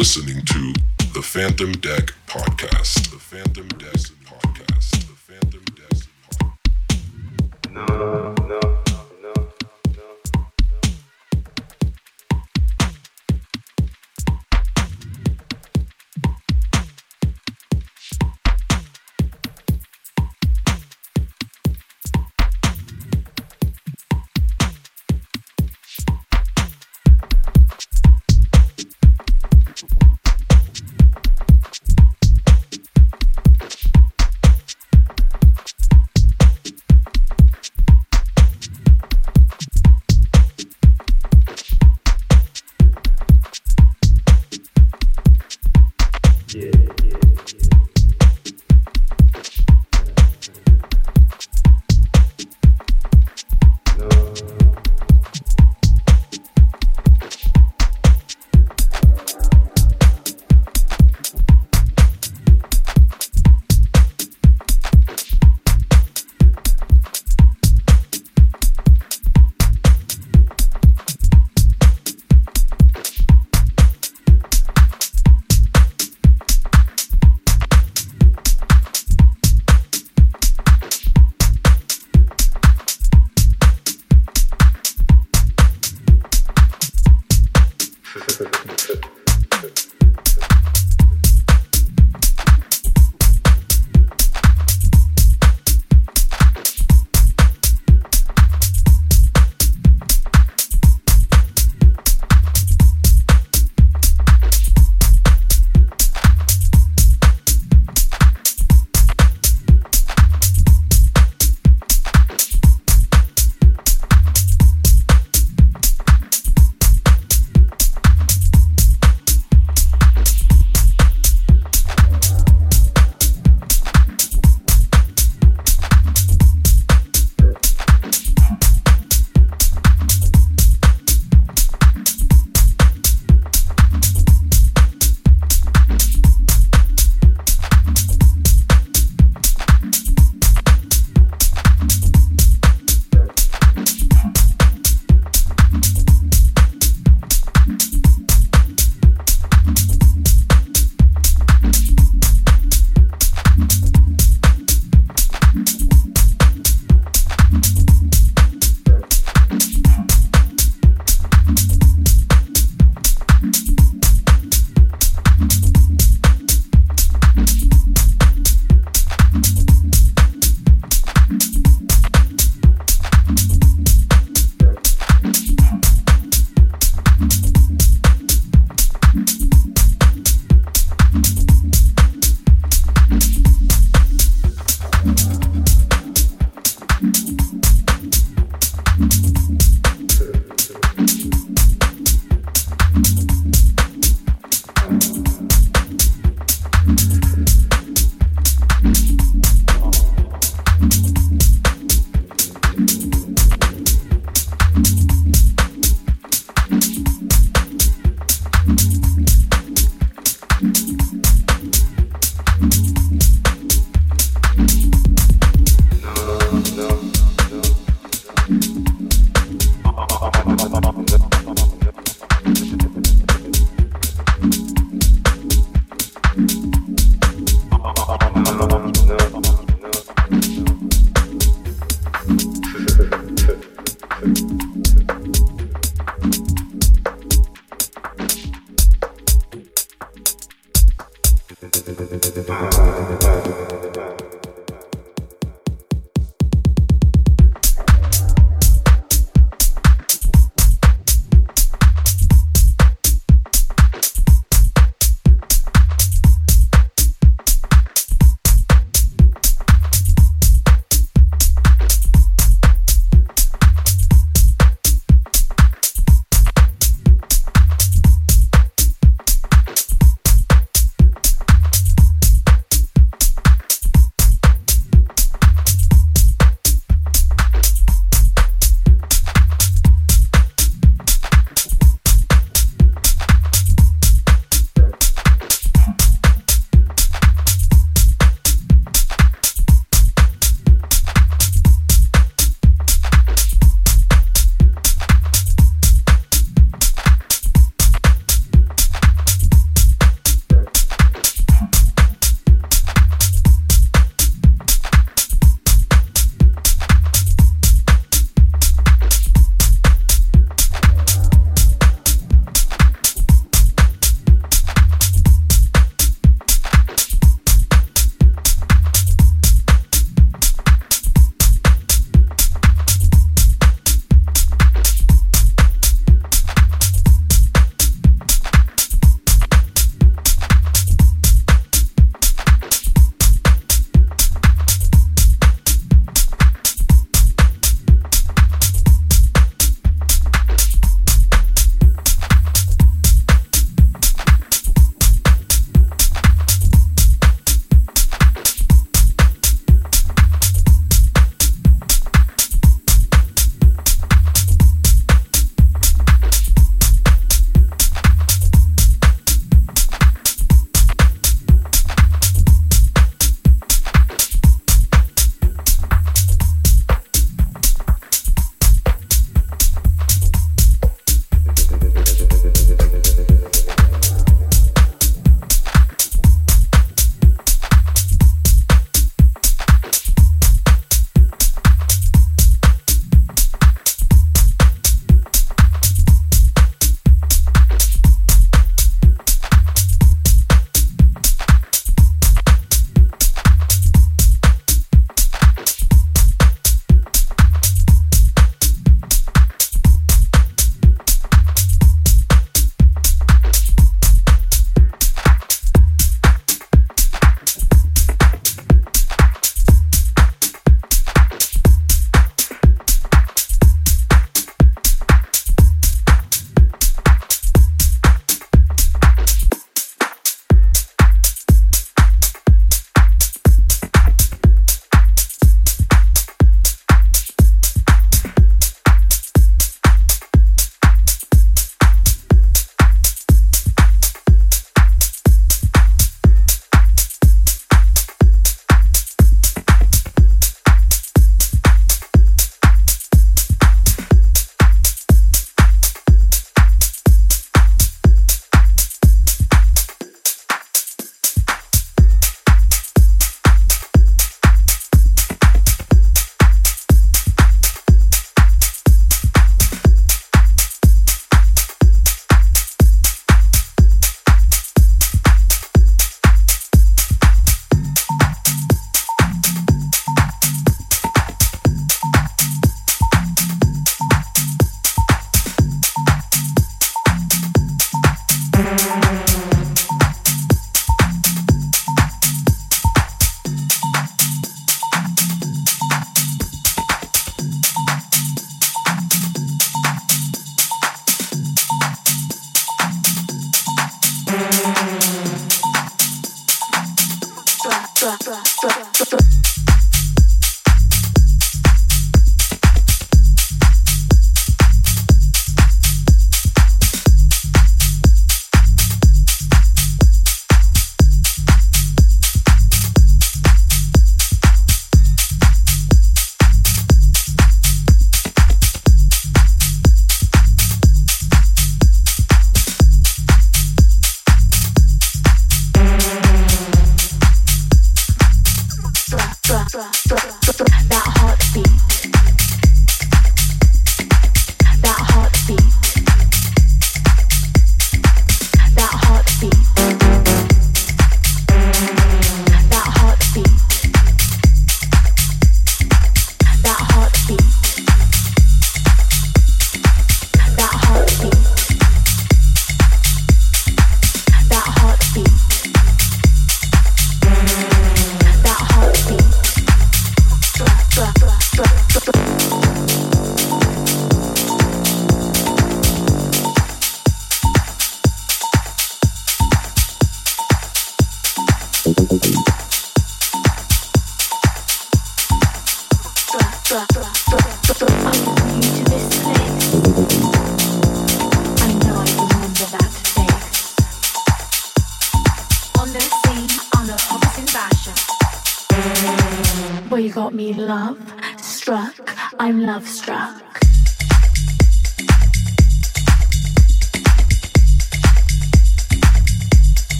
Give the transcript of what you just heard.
listening to the Phantom Deck Podcast. The Phantom Deck Podcast.